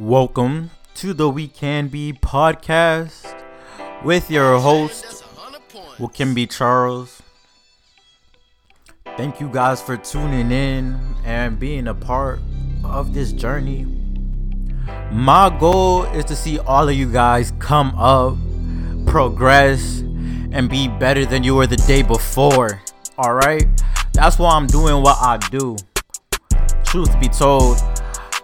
Welcome to the We Can Be podcast with your host, We Can Be Charles. Thank you guys for tuning in and being a part of this journey. My goal is to see all of you guys come up, progress, and be better than you were the day before. Alright? That's why I'm doing what I do. Truth be told,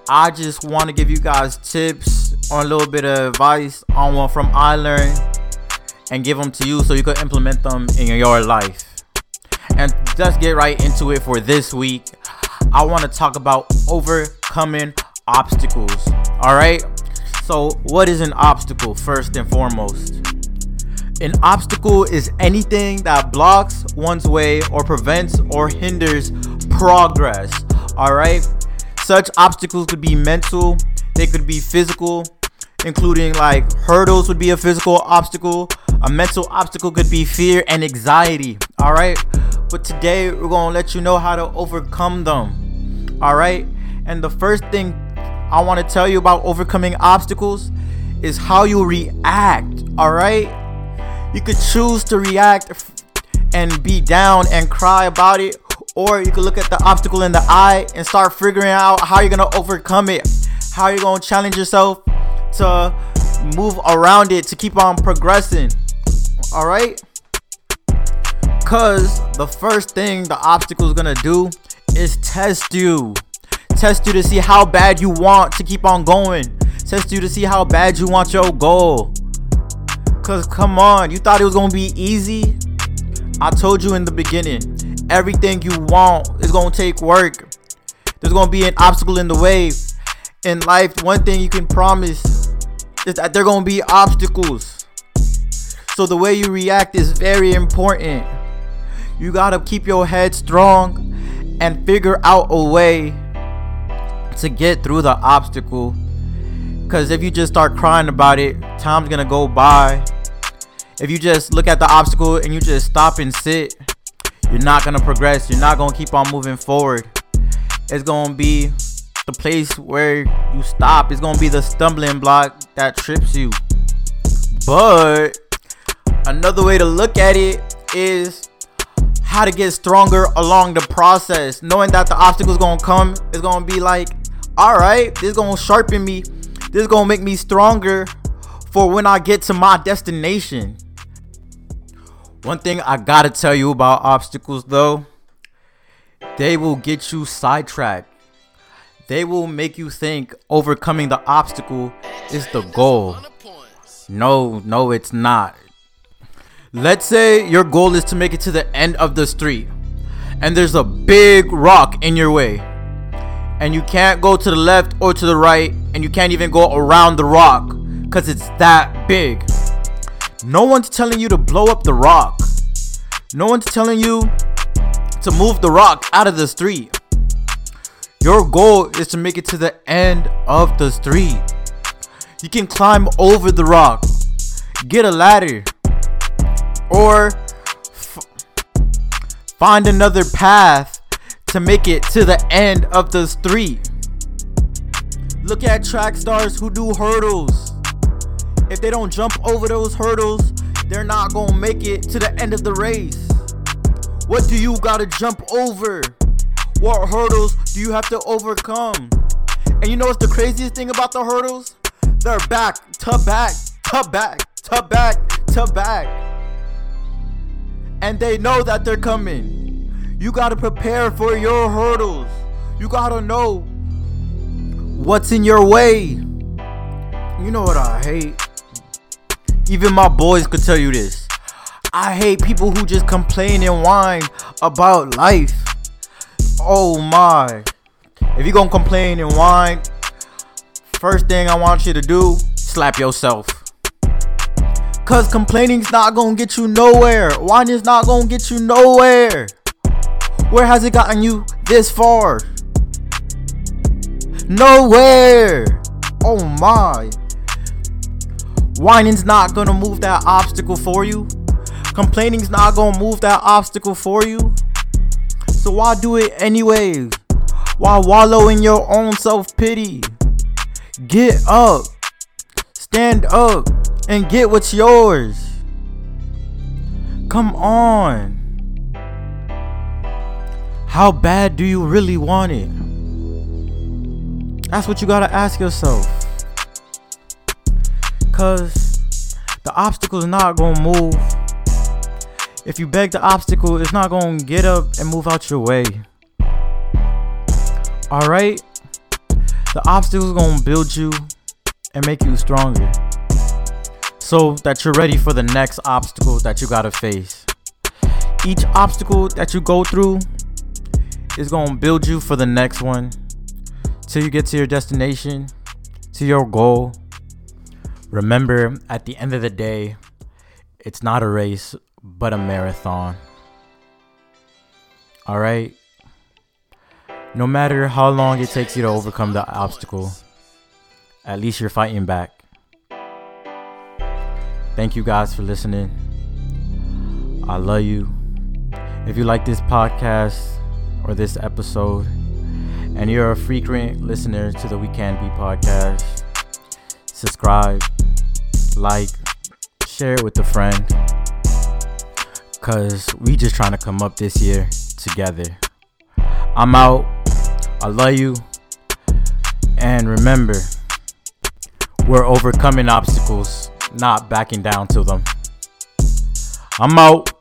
I just want to give you guys tips or a little bit of advice on what from I learned and give them to you so you can implement them in your life. And let's get right into it for this week. I want to talk about overcoming obstacles. All right. So, what is an obstacle first and foremost? An obstacle is anything that blocks one's way or prevents or hinders progress. All right. Such obstacles could be mental, they could be physical, including like hurdles would be a physical obstacle. A mental obstacle could be fear and anxiety. All right. But today we're going to let you know how to overcome them. All right. And the first thing I want to tell you about overcoming obstacles is how you react. All right. You could choose to react and be down and cry about it, or you can look at the obstacle in the eye and start figuring out how you're gonna overcome it, how you're gonna challenge yourself to move around it to keep on progressing. All right? Because the first thing the obstacle is gonna do is test you. Test you to see how bad you want to keep on going. Test you to see how bad you want your goal. Cause come on, you thought it was gonna be easy? I told you in the beginning, everything you want is gonna take work. There's gonna be an obstacle in the way. In life, one thing you can promise is that there are gonna be obstacles. So the way you react is very important. You gotta keep your head strong and figure out a way to get through the obstacle. Cause if you just start crying about it, time's gonna go by. If you just look at the obstacle and you just stop and sit, you're not gonna progress. You're not gonna keep on moving forward. It's gonna be the place where you stop. It's gonna be the stumbling block that trips you. But another way to look at it is how to get stronger along the process. Knowing that the obstacle's gonna come it's gonna be like, all right, this is gonna sharpen me. This is gonna make me stronger for when I get to my destination. One thing I gotta tell you about obstacles though, they will get you sidetracked. They will make you think overcoming the obstacle is the goal. No, no, it's not. Let's say your goal is to make it to the end of the street, and there's a big rock in your way, and you can't go to the left or to the right, and you can't even go around the rock because it's that big. No one's telling you to blow up the rock. No one's telling you to move the rock out of the street. Your goal is to make it to the end of the street. You can climb over the rock, get a ladder, or f- find another path to make it to the end of the street. Look at track stars who do hurdles. If they don't jump over those hurdles, they're not gonna make it to the end of the race. What do you gotta jump over? What hurdles do you have to overcome? And you know what's the craziest thing about the hurdles? They're back to back to back to back to back. And they know that they're coming. You gotta prepare for your hurdles. You gotta know what's in your way. You know what I hate? Even my boys could tell you this. I hate people who just complain and whine about life. Oh my. If you're gonna complain and whine, first thing I want you to do, slap yourself. Cause complaining's not gonna get you nowhere. Whining's not gonna get you nowhere. Where has it gotten you this far? Nowhere. Oh my. Whining's not gonna move that obstacle for you. Complaining's not gonna move that obstacle for you. So why do it anyways? Why wallow in your own self pity? Get up. Stand up and get what's yours. Come on. How bad do you really want it? That's what you gotta ask yourself. Cause the obstacle is not gonna move. If you beg the obstacle, it's not gonna get up and move out your way. Alright? The obstacle is gonna build you and make you stronger. So that you're ready for the next obstacle that you gotta face. Each obstacle that you go through is gonna build you for the next one till you get to your destination, to your goal. Remember, at the end of the day, it's not a race, but a marathon. All right? No matter how long it takes you to overcome the obstacle, at least you're fighting back. Thank you guys for listening. I love you. If you like this podcast or this episode, and you're a frequent listener to the We Can Be podcast, subscribe, like, share it with a friend. Cause we just trying to come up this year together. I'm out. I love you. And remember, we're overcoming obstacles, not backing down to them. I'm out.